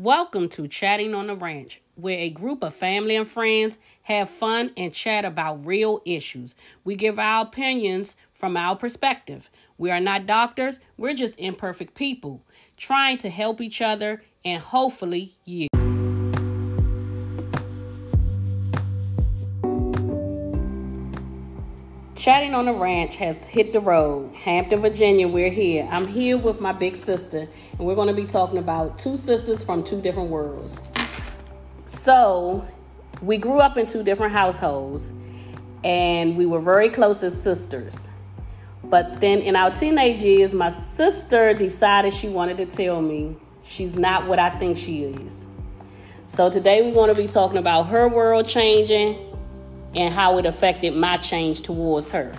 Welcome to Chatting on the Ranch, where a group of family and friends have fun and chat about real issues. We give our opinions from our perspective. We are not doctors, we're just imperfect people trying to help each other and hopefully you. Chatting on the Ranch has hit the road. Hampton, Virginia, we're here. I'm here with my big sister, and we're going to be talking about two sisters from two different worlds. So, we grew up in two different households, and we were very close as sisters. But then in our teenage years, my sister decided she wanted to tell me she's not what I think she is. So, today we're going to be talking about her world changing and how it affected my change towards her.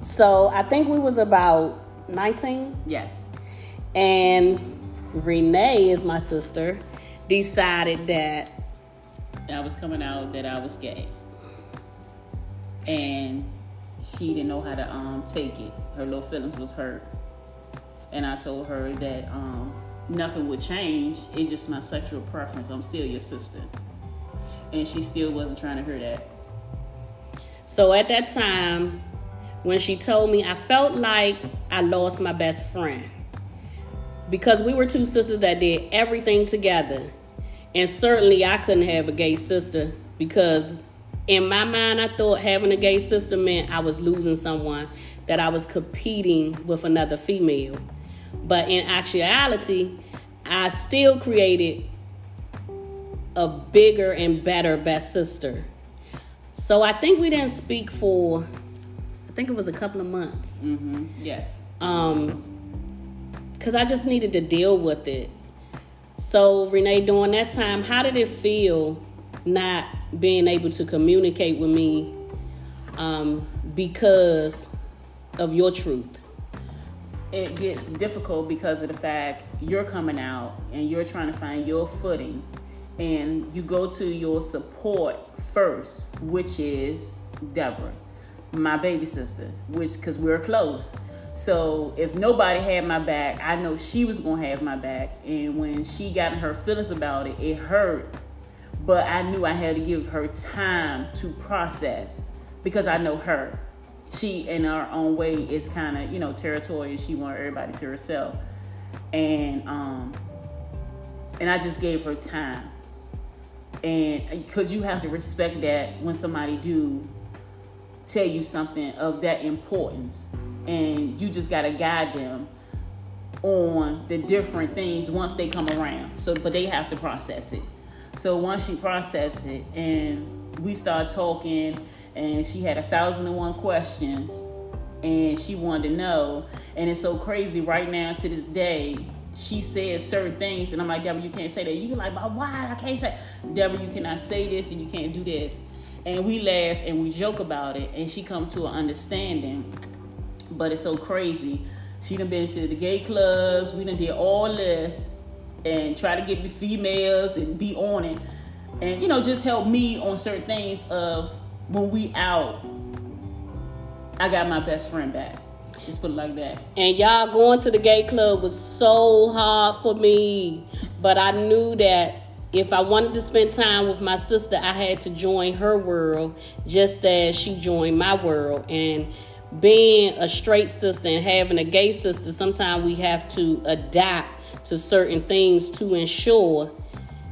So I think we was about 19. Yes. And Renee is my sister, decided that I was coming out that I was gay. And she didn't know how to um, take it. Her little feelings was hurt. And I told her that um, nothing would change. It's just my sexual preference. I'm still your sister and she still wasn't trying to hear that. So at that time, when she told me, I felt like I lost my best friend because we were two sisters that did everything together. And certainly I couldn't have a gay sister because in my mind, I thought having a gay sister meant I was losing someone, that I was competing with another female. But in actuality, I still created a bigger and better best sister. So I think we didn't speak for, I think it was a couple of months. Mm-hmm. Yes. Um, because I just needed to deal with it. So Renee, during that time, how did it feel not being able to communicate with me um, because of your truth? It gets difficult because of the fact you're coming out and you're trying to find your footing and you go to your support first, which is Deborah, my baby sister, which because we're close. So if nobody had my back, I know she was gonna have my back. And when she got her feelings about it, it hurt. But I knew I had to give her time to process because I know her. She, in her own way, is kind of you know territorial. She wanted everybody to herself, and um, and I just gave her time and uh, because you have to respect that when somebody do tell you something of that importance. And you just got to guide them on the different things once they come around. So but they have to process it. So once she processed it and we started talking and she had a thousand and one questions and she wanted to know. And it's so crazy right now to this day she says certain things, and I'm like, Deborah, you can't say that. You be like, but why? I can't say. Deborah, you cannot say this, and you can't do this. And we laugh and we joke about it, and she come to an understanding. But it's so crazy. She done been to the gay clubs. We done did all this, and try to get the females and be on it, and you know, just help me on certain things of when we out. I got my best friend back. Just put it like that. And y'all going to the gay club was so hard for me. But I knew that if I wanted to spend time with my sister, I had to join her world just as she joined my world. And being a straight sister and having a gay sister, sometimes we have to adapt to certain things to ensure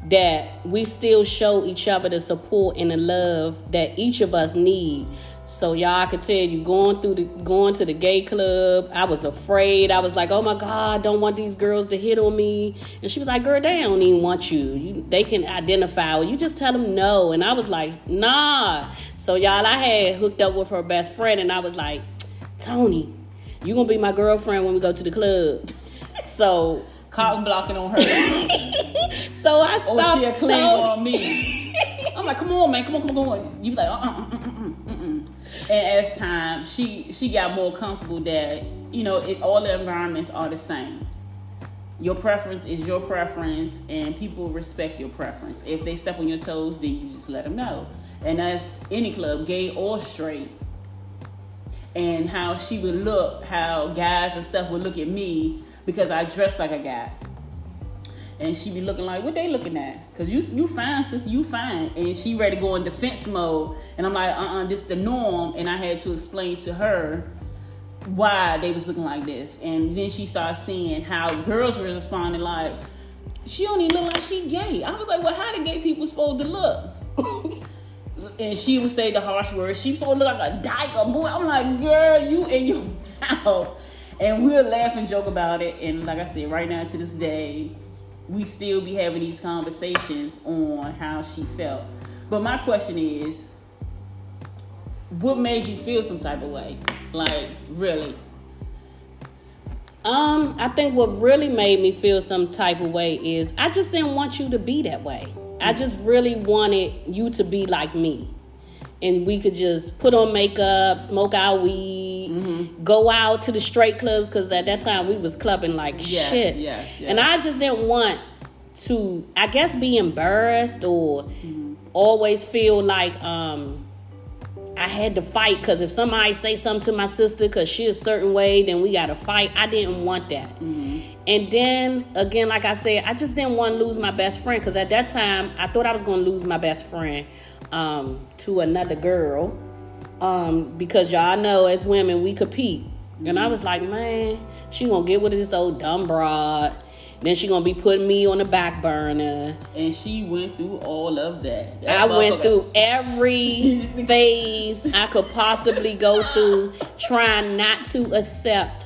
that we still show each other the support and the love that each of us need so y'all I could tell you going through the going to the gay club, I was afraid. I was like, oh my God, don't want these girls to hit on me. And she was like, girl, they don't even want you. you they can identify. with You just tell them no. And I was like, nah. So y'all, I had hooked up with her best friend, and I was like, Tony, you gonna be my girlfriend when we go to the club. So cotton blocking on her. so I stopped. Oh, she a clean on me. I'm like, come on, man, come on, come on, come on. You be like, uh, uh, uh, uh, uh, uh. And as time, she she got more comfortable that you know it, all the environments are the same. Your preference is your preference, and people respect your preference. If they step on your toes, then you just let them know. And that's any club, gay or straight. And how she would look, how guys and stuff would look at me because I dress like a guy. And she be looking like, what they looking at? Cause you you fine, sis, you fine, and she ready to go in defense mode, and I'm like, uh, uh this the norm, and I had to explain to her why they was looking like this, and then she started seeing how girls were responding like, she don't even look like she gay. I was like, well, how do gay people supposed to look? and she would say the harsh words. She supposed to look like a dyke boy. I'm like, girl, you and your mouth. And we'll laugh and joke about it. And like I said, right now to this day, we still be having these conversations on how she felt. But my question is, what made you feel some type of way? Like, really? Um, I think what really made me feel some type of way is I just didn't want you to be that way. I just really wanted you to be like me. And we could just put on makeup, smoke our weed, mm-hmm. Go out to the straight clubs because at that time we was clubbing like shit. Yeah, yeah. And I just didn't want to, I guess, be embarrassed or mm-hmm. always feel like um, I had to fight because if somebody say something to my sister because she a certain way, then we got to fight. I didn't want that. Mm-hmm. And then again, like I said, I just didn't want to lose my best friend because at that time I thought I was going to lose my best friend um, to another girl um, because y'all know as women we compete. And I was like, man, she gonna get with this old dumb broad then she gonna be putting me on the back burner. And she went through all of that. that I went through every phase I could possibly go through, trying not to accept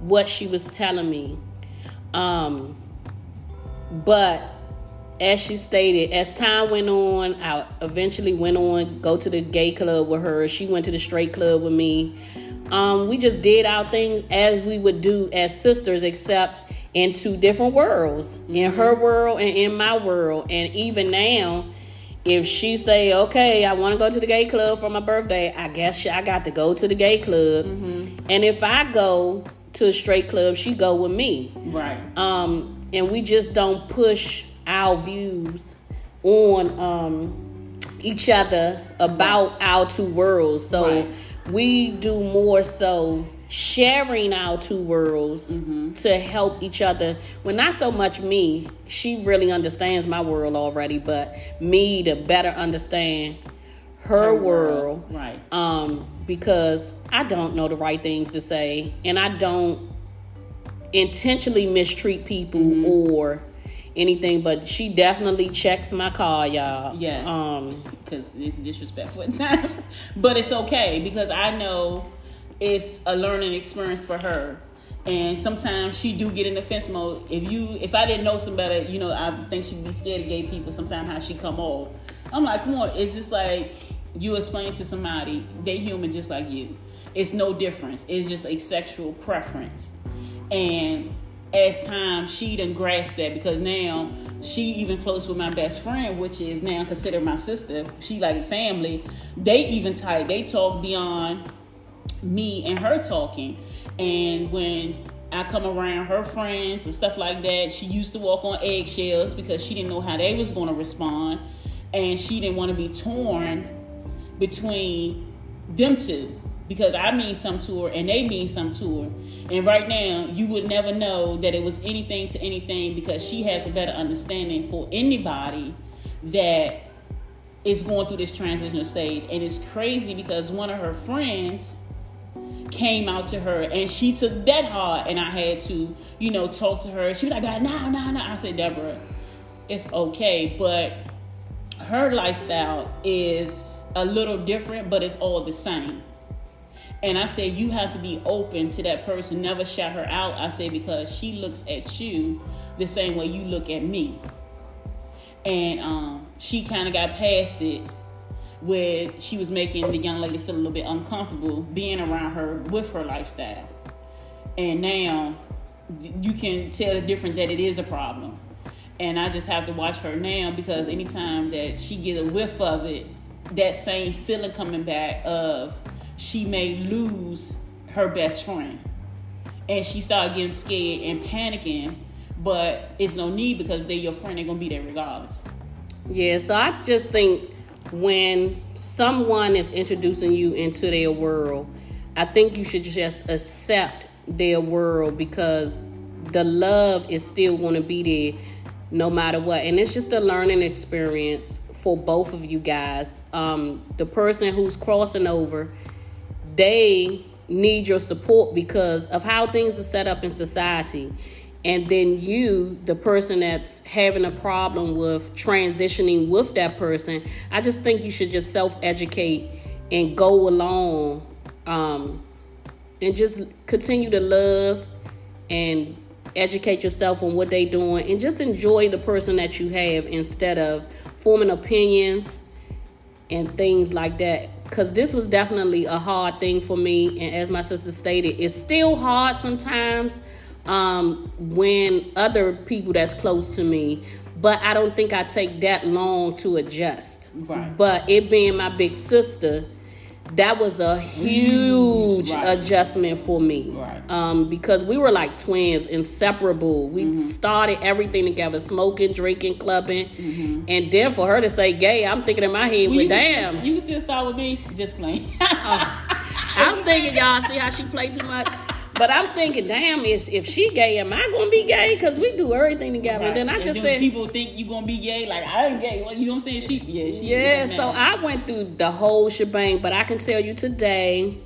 what she was telling me. Um, but as she stated, as time went on, I eventually went on go to the gay club with her. She went to the straight club with me. Um, we just did our thing as we would do as sisters, except in two different worlds mm-hmm. in her world and in my world and even now if she say okay i want to go to the gay club for my birthday i guess i got to go to the gay club mm-hmm. and if i go to a straight club she go with me right um and we just don't push our views on um each other about right. our two worlds so right. we do more so sharing our two worlds mm-hmm. to help each other. Well, not so much me. She really understands my world already, but me to better understand her, her world. world. Right. Um, because I don't know the right things to say and I don't intentionally mistreat people mm-hmm. or anything, but she definitely checks my car, y'all. Yes. Um, because it's disrespectful at times, but it's okay because I know it's a learning experience for her. And sometimes she do get in defense mode. If you if i didn't know somebody you know i think she'd be scared of gay people sometimes how she come off. I'm like come on it's just like you explain to somebody they human just like you. It's no difference. It's just a sexual preference. And as time she done grasped that because now she even close with my best friend which is now considered my sister she like family they even tight they talk beyond me and her talking. And when I come around her friends and stuff like that, she used to walk on eggshells because she didn't know how they was going to respond. And she didn't want to be torn between them two because I mean some to her and they mean some to her. And right now, you would never know that it was anything to anything because she has a better understanding for anybody that is going through this transitional stage. And it's crazy because one of her friends came out to her and she took that hard and I had to, you know, talk to her. She was like, no, no, no. I said, Deborah, it's okay. But her lifestyle is a little different, but it's all the same. And I said, you have to be open to that person. Never shout her out. I said, because she looks at you the same way you look at me. And um, she kind of got past it where she was making the young lady feel a little bit uncomfortable being around her with her lifestyle. And now you can tell the difference that it is a problem. And I just have to watch her now because anytime that she get a whiff of it, that same feeling coming back of she may lose her best friend. And she start getting scared and panicking, but it's no need because they're your friend, they're gonna be there regardless. Yeah, so I just think when someone is introducing you into their world, I think you should just accept their world because the love is still to be there no matter what. And it's just a learning experience for both of you guys. Um, the person who's crossing over, they need your support because of how things are set up in society. And then you, the person that's having a problem with transitioning with that person, I just think you should just self educate and go along um, and just continue to love and educate yourself on what they're doing and just enjoy the person that you have instead of forming opinions and things like that because this was definitely a hard thing for me and as my sister stated it's still hard sometimes um, when other people that's close to me but i don't think i take that long to adjust Right. but it being my big sister that was a huge Right. adjustment for me Right. um, because we were like twins inseparable we Mm-hmm. started everything together smoking drinking clubbing Mm-hmm. and then for her to say gay i'm thinking in my head Well, well, you damn still- you can still start with me. Just playing. I'm thinking y'all see how she plays too much. But I'm thinking, damn, is if she gay, am I gonna be gay? Because we do everything together. And then I And just then said, people think you gonna be gay. Like I ain't gay. You know what I'm saying? She, yeah, she. yeah. So. I went through the whole shebang. But I can tell you today,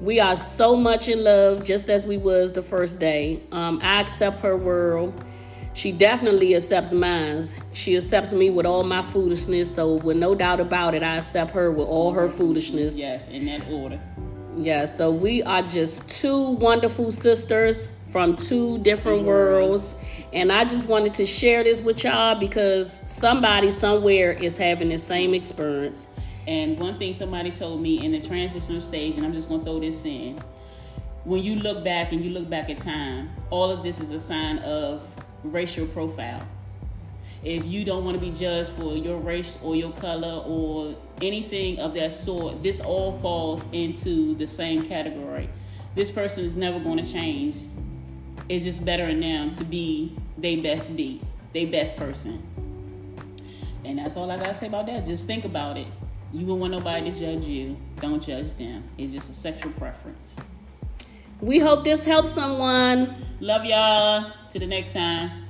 we are so much in love, just as we was the first day. Um, I accept her world. She definitely accepts mine. She accepts me with all my foolishness. So with no doubt about it, I accept her with all her foolishness. Yes, in that order. Yeah, so we are just two wonderful sisters from two different worlds. And I just wanted to share this with y'all because somebody somewhere is having the same experience. And one thing somebody told me in the transitional stage, and I'm just gonna throw this in. When you look back and you look back at time, all of this is a sign of racial profile. If you don't want to be judged for your race or your color or anything of that sort, this all falls into the same category. This person is never going to change. It's just better in them to be they best be, they best person. And that's all I gotta say about that. Just think about it. You don't want nobody to judge you. Don't judge them. It's just a sexual preference. We hope this helps someone. Love y'all. To the next time.